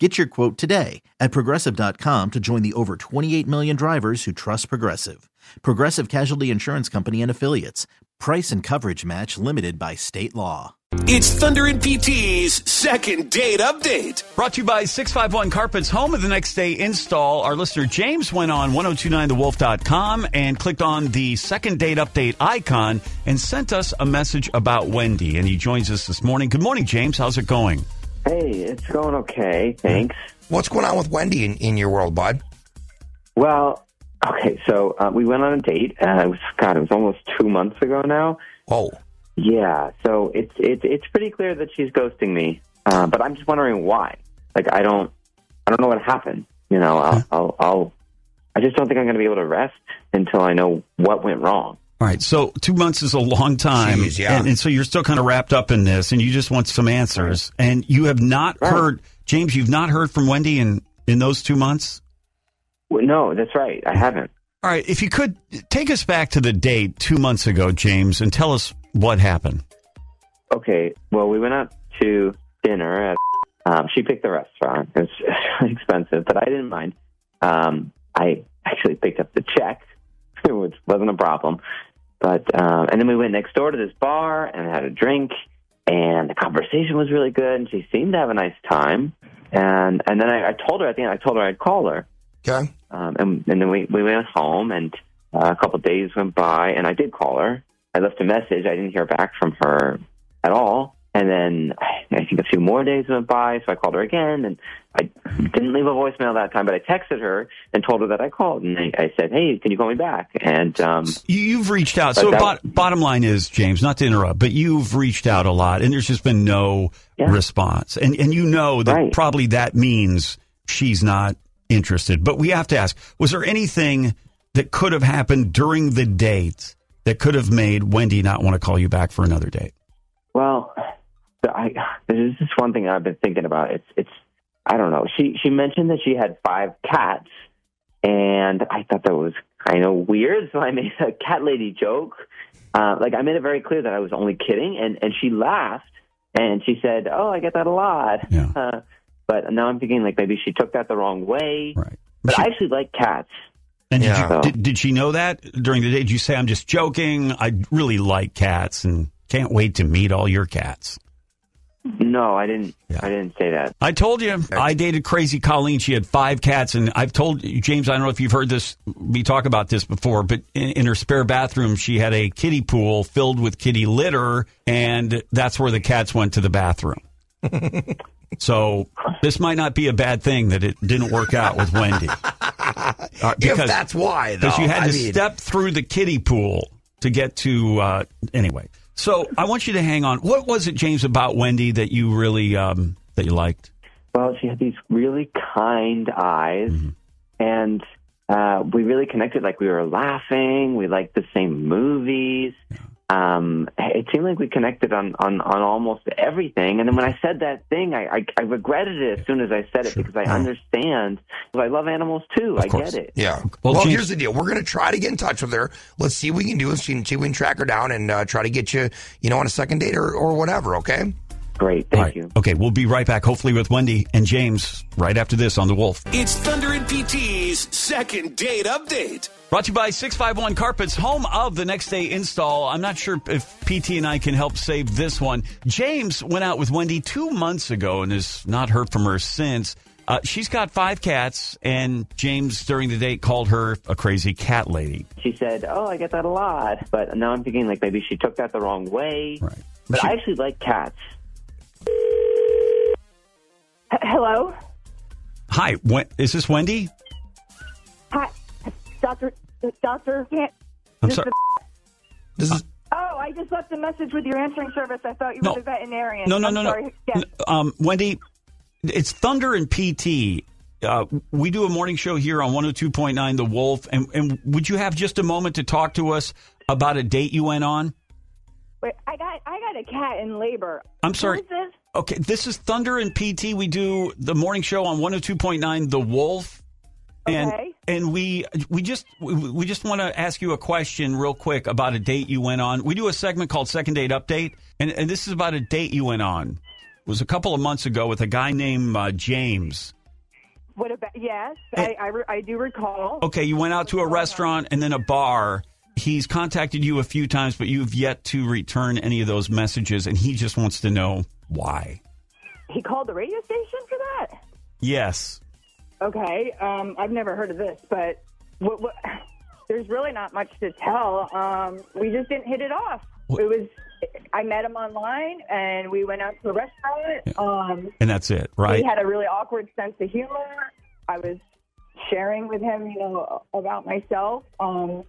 Get your quote today at progressive.com to join the over 28 million drivers who trust Progressive. Progressive Casualty Insurance Company and Affiliates. Price and coverage match limited by state law. It's Thunder and PT's second date update. Brought to you by 651 Carpets, home of the next day install. Our listener James went on 1029thewolf.com and clicked on the second date update icon and sent us a message about Wendy. And he joins us this morning. Good morning, James. How's it going? Hey, it's going okay. Thanks. What's going on with Wendy in, in your world, bud? Well, okay, so uh, we went on a date. Uh, it was God, it was almost two months ago now. Oh, Yeah, so it's it's it's pretty clear that she's ghosting me. Uh, but I'm just wondering why. Like I don't I don't know what happened. You know, I'll I'll, I'll I just don't think I'm going to be able to rest until I know what went wrong. All right, so two months is a long time, Jeez, yeah. and, and so you're still kind of wrapped up in this, and you just want some answers, and you have not Right. heard, James, you've not heard from Wendy in in those two months. Well, No, that's right. I haven't. All right, if you could take us back to the date two months ago, James, and tell us what happened. Okay, well, we went out to dinner. At, um, she picked the restaurant. It was expensive, but I didn't mind. Um, I actually picked up the check, which wasn't a problem. But um, and then we went next door to this bar and had a drink, and the conversation was really good, and she seemed to have a nice time. And and then I, I told her at the end, I told her I'd call her. okay. Um, and, and then we, we went home, and uh, a couple of days went by, and I did call her. I left a message. I didn't hear back from her at all. And then I think a few more days went by, so I called her again, and I didn't leave a voicemail that time, but I texted her and told her that I called, and I, I said, "Hey, can you call me back?" And um, You, you've reached out. So, bot, bottom line is, James, not to interrupt, but you've reached out a lot, and there's just been no Yeah. response, and and you know that Right. probably that means she's not interested. But we have to ask: Was there anything that could have happened during the date that could have made Wendy not want to call you back for another date? Well, I there's just one thing I've been thinking about. It's it's I don't know. She she mentioned that she had five cats, and I thought that was kind of weird. So I made a cat lady joke. Uh, like I made it very clear that I was only kidding, and and she laughed and she said, "Oh, I get that a lot." Yeah. Uh, but now I'm thinking like maybe she took that the wrong way. Right. But She- I actually like cats. And did, Yeah. you, did, did she know that during the day? Did you say, I'm just joking? I really like cats and can't wait to meet all your cats. No, I didn't. Yeah. I didn't say that. I told you, I dated crazy Colleen. She had five cats, and I've told you, James. I don't know if you've heard this. We talk about this before, but in, in her spare bathroom, she had a kiddie pool filled with kitty litter, and that's where the cats went to the bathroom. so this might not be a bad thing that it didn't work out with Wendy, Uh, if that's why, though. because you had I to mean, step through the kiddie pool to get to uh, anyway. So I want you to hang on. What was it, James, about Wendy that you really um, that you liked? Well, she had these really kind eyes, and uh, we really connected. Like we were laughing. We liked the same movies. Um, it seemed like we connected on, on, on almost everything. And then when I said that thing, I, I, I regretted it as soon as I said it because I understand. I love animals too. I course. get it. Yeah. Well, Well, James- here's the deal. We're going to try to get in touch with her. Let's see what we can do. See, see if we can track her down and uh, try to get you, you know, on a second date or, or whatever. Okay. Great. Thank right. you. Okay, we'll be right back, hopefully with Wendy and James right after this on The Wolf. It's Thunder and PT's second date update. Brought to you by 651 Carpets, home of the next day install. I'm not sure if PT and I can help save this one. James went out with Wendy two months ago and has not heard from her since. Uh, she's got five cats, and James, during the date, called her a crazy cat lady. She said, "Oh, I get that a lot," but now I'm thinking like maybe she took that the wrong way. Right. But She- I actually like cats. H- Hello? Hi, Wen- is this Wendy? Hi, Doctor. Doctor. I'm sorry. This is Oh, I just left a message with your answering service. I thought you were No. the veterinarian. No, no, I'm no, no. sorry. Yes. Um, Wendy, it's Thunder and PT. Uh, we do a morning show here on 102.9 The Wolf. And, and would you have just a moment to talk to us about a date you went on? Wait, I got I got a cat in labor. I'm sorry. This? Okay, this is Thunder and PT. We do the morning show on 102.9 The Wolf. And Okay. and we we just we just want to ask you a question real quick about a date you went on. We do a segment called Second Date Update, and, and this is about a date you went on. It was a couple of months ago with a guy named uh, James. What about? Yes, Hey. I I, re- I do recall. Okay, you went out to a restaurant and then a bar. He's contacted you a few times, but you've yet to return any of those messages, and he just wants to know why. He called the radio station for that. Yes. Okay, um, I've never heard of this, but what, what, there's really not much to tell. Um, we just didn't hit it off. What- It was I met him online, and we went out to a restaurant. Um, And that's it, right? He had a really awkward sense of humor. I was sharing with him, you know, about myself, um,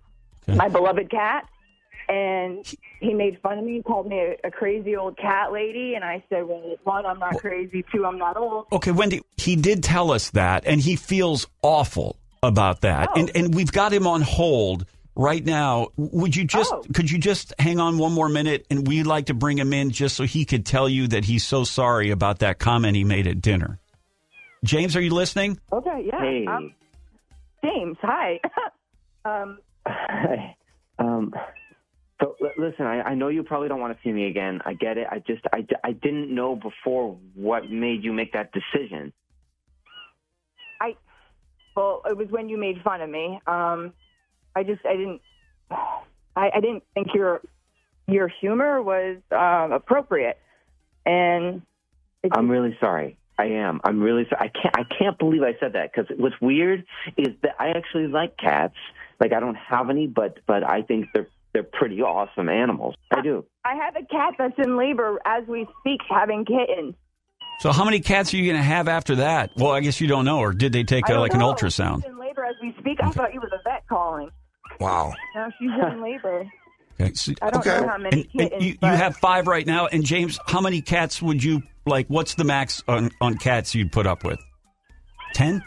Okay. my beloved cat, and he made fun of me, called me a, a crazy old cat lady, and I said, "Well, one, I'm not crazy. Two, I'm not old." Okay, Wendy, he did tell us that, and he feels awful about that. Oh. And and we've got him on hold right now. Would you just Oh. could you just hang on one more minute and we'd like to bring him in just so he could tell you that he's so sorry about that comment he made at dinner. James, are you listening? Okay, yeah. Hey. Um, James, hi. um, um, so l- listen, I, I know you probably don't want to see me again. I get it. I just I, I didn't know before what made you make that decision. I well, it was when you made fun of me. Um, I just I didn't I, I didn't think your your humor was um, appropriate, and it I'm really sorry. I am. I'm really sorry. I can't. I can't believe I said that because what's weird is that I actually like cats. Like I don't have any, but but I think they're they're pretty awesome animals. I do. I have a cat that's in labor as we speak, having kittens. So how many cats are you going to have after that? Well, I guess you don't know, or did they take uh, don't like an ultrasound? She's in labor as we speak. I thought you were the vet calling. Wow. No, she's in labor. Okay, so- I don't Okay. know how many and, and kittens. you, you but- have five right now. And James, how many cats would you like? What's the max on, on cats you'd put up with? Ten?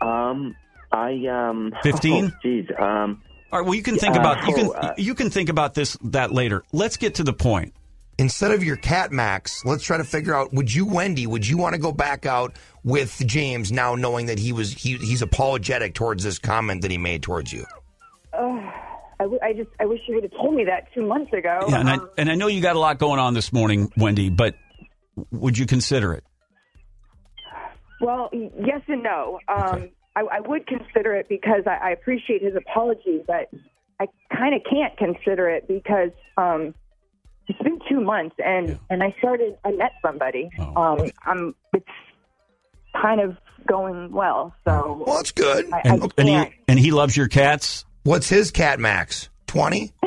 Um, I um. 15? Oh, Jeez. um. All right. Well, you can think Uh, about you can oh, uh, you can think about this that later. Let's get to the point. Instead of your cat Max, let's try to figure out would you Wendy, would you want to go back out with James now knowing that he was he, he's apologetic towards this comment that he made towards you? I, w- I just I wish you would have told me that two months ago. Yeah, and I Um, and I know you got a lot going on this morning, Wendy. But would you consider it? Well, yes and no. Um, I, I would consider it because I, I appreciate his apology, but I kind of can't consider it because um, it's been two months, and and I started. I met somebody. Oh. Um, I'm. It's kind of going well, so Well, that's good. I, I And, and he and he loves your cats. What's his cat Max? 20?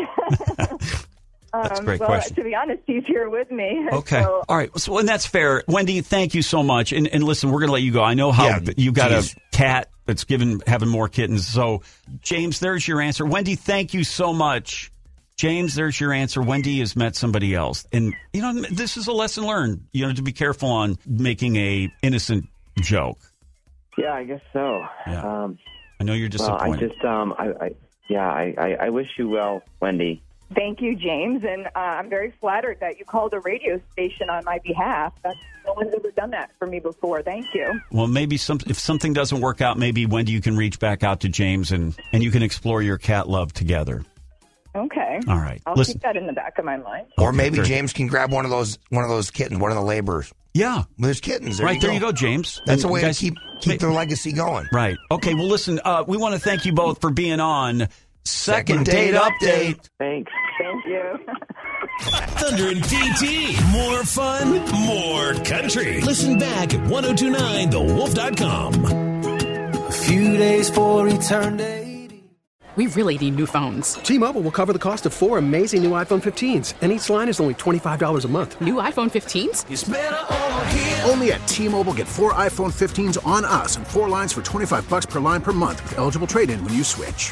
That's a Um, great well, question. To be honest, he's here with me. Okay. So, All right. So, and that's fair. Wendy, thank you so much. And, and listen, we're going to let you go. I know how Yeah, you've got geez. a cat that's given having more kittens. So, James, there's your answer. Wendy, thank you so much. James, there's your answer. Wendy has met somebody else. And, you know, this is a lesson learned, you know, to be careful on making a innocent joke. Yeah, I guess so. Yeah. Um. I know you're Well, I just um. I. I yeah. I, I. I wish you well, Wendy. Thank you, James, and uh, I'm very flattered that you called a radio station on my behalf. That's, no one's ever done that for me before. Thank you. well, maybe some, if something doesn't work out, maybe Wendy, you can reach back out to James and, and you can explore your cat love together. Okay. All right. I'll Listen. keep that in the back of my mind. Or maybe very- James can grab one of those one of those kittens, one of the laborers. Yeah. There's kittens. There right you there go. you go, James. That's a way guys- to keep keep their legacy going. Right. Okay. Well, listen. Uh, we want to thank you both for being on Second, Second Date, Date Update. Update. Thanks. Thank you. Thunder and PT. More fun, more country. Listen back at 1029thewolf.com. A few days for eternity. We really need new phones. T-Mobile will cover the cost of four amazing new iPhone 15s, and each line is only $25 a month. New iPhone 15s? It's over here. Only at T-Mobile get four iPhone 15s on us and four lines for 25 bucks per line per month with eligible trade-in when you switch.